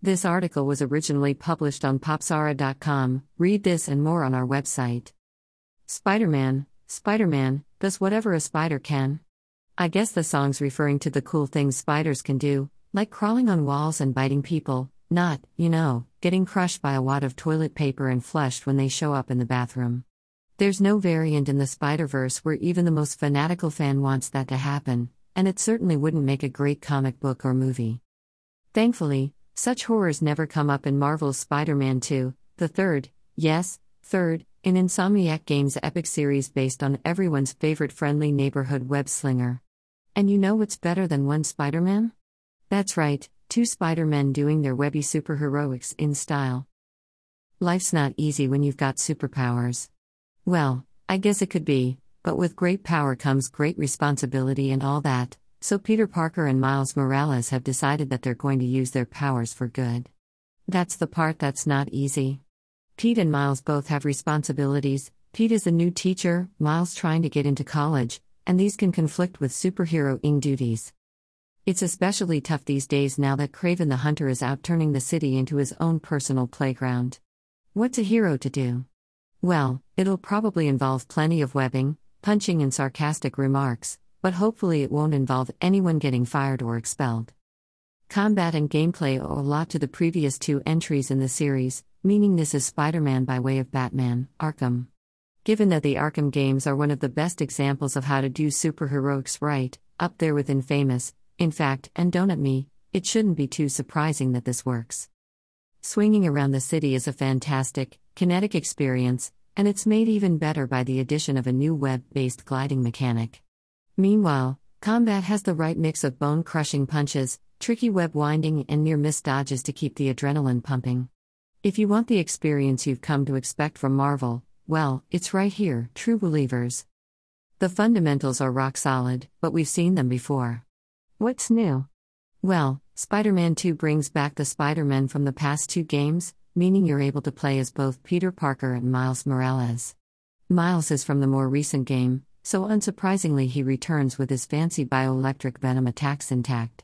This article was originally published on popzara.com. Read this and more on our website. Spider Man, Spider Man, does whatever a spider can. I guess the song's referring to the cool things spiders can do, like crawling on walls and biting people, not, you know, getting crushed by a wad of toilet paper and flushed when they show up in the bathroom. There's no variant in the Spider Verse where even the most fanatical fan wants that to happen, and it certainly wouldn't make a great comic book or movie. Thankfully, such horrors never come up in Marvel's Spider Man 2, the third, yes, third, in Insomniac Games' epic series based on everyone's favorite friendly neighborhood web slinger. And you know what's better than one Spider Man? That's right, two Spider Men doing their webby superheroics in style. Life's not easy when you've got superpowers. Well, I guess it could be, but with great power comes great responsibility and all that, so Peter Parker and Miles Morales have decided that they're going to use their powers for good. That's the part that's not easy. Pete and Miles both have responsibilities. Pete is a new teacher, Miles trying to get into college, and these can conflict with superheroing duties. It's especially tough these days now that Kraven the Hunter is out turning the city into his own personal playground. What's a hero to do? Well, it'll probably involve plenty of webbing, punching, and sarcastic remarks, but hopefully it won't involve anyone getting fired or expelled. Combat and gameplay owe a lot to the previous two entries in the series, meaning this is Spider Man by way of Batman, Arkham. Given that the Arkham games are one of the best examples of how to do superheroics right, up there with Infamous, in fact, and don't at me, it shouldn't be too surprising that this works. Swinging around the city is a fantastic, kinetic experience, and it's made even better by the addition of a new web based gliding mechanic. Meanwhile, combat has the right mix of bone crushing punches, tricky web winding, and near miss dodges to keep the adrenaline pumping. If you want the experience you've come to expect from Marvel, well, it's right here, true believers. The fundamentals are rock solid, but we've seen them before. What's new? Well, Spider Man 2 brings back the Spider Man from the past two games, meaning you're able to play as both Peter Parker and Miles Morales. Miles is from the more recent game, so unsurprisingly, he returns with his fancy bioelectric venom attacks intact.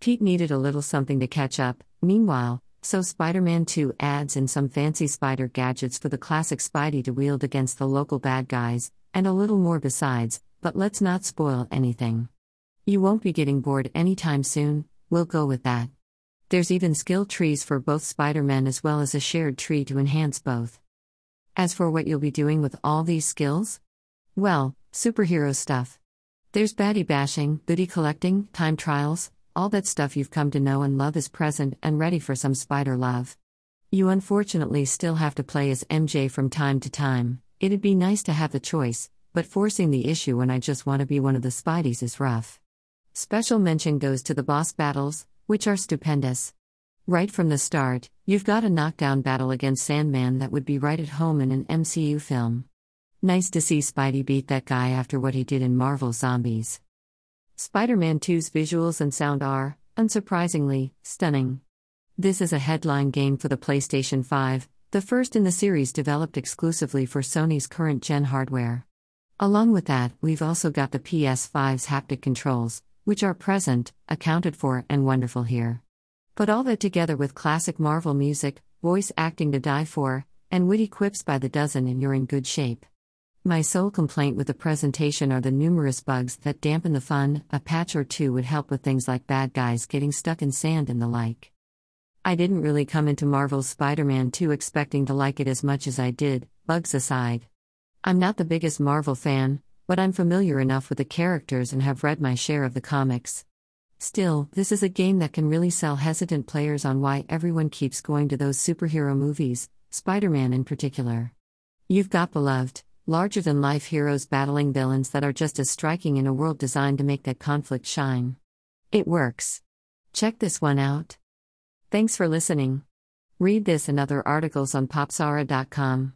Pete needed a little something to catch up, meanwhile, so Spider Man 2 adds in some fancy spider gadgets for the classic Spidey to wield against the local bad guys, and a little more besides, but let's not spoil anything. You won't be getting bored anytime soon, we'll go with that. There's even skill trees for both Spider Men as well as a shared tree to enhance both. As for what you'll be doing with all these skills? Well, superhero stuff. There's baddie bashing, booty collecting, time trials, all that stuff you've come to know and love is present and ready for some spider love. You unfortunately still have to play as MJ from time to time. It'd be nice to have the choice, but forcing the issue when I just want to be one of the Spideys is rough. Special mention goes to the boss battles, which are stupendous. Right from the start, you've got a knockdown battle against Sandman that would be right at home in an MCU film. Nice to see Spidey beat that guy after what he did in Marvel Zombies. Spider Man 2's visuals and sound are, unsurprisingly, stunning. This is a headline game for the PlayStation 5, the first in the series developed exclusively for Sony's current gen hardware. Along with that, we've also got the PS5's haptic controls, which are present, accounted for, and wonderful here. Put all that together with classic Marvel music, voice acting to die for, and witty quips by the dozen, and you're in good shape. My sole complaint with the presentation are the numerous bugs that dampen the fun. A patch or two would help with things like bad guys getting stuck in sand and the like. I didn't really come into Marvel's Spider Man 2 expecting to like it as much as I did, bugs aside. I'm not the biggest Marvel fan, but I'm familiar enough with the characters and have read my share of the comics. Still, this is a game that can really sell hesitant players on why everyone keeps going to those superhero movies, Spider Man in particular. You've got beloved, larger than life heroes battling villains that are just as striking in a world designed to make that conflict shine. It works. Check this one out. Thanks for listening. Read this and other articles on popzara.com.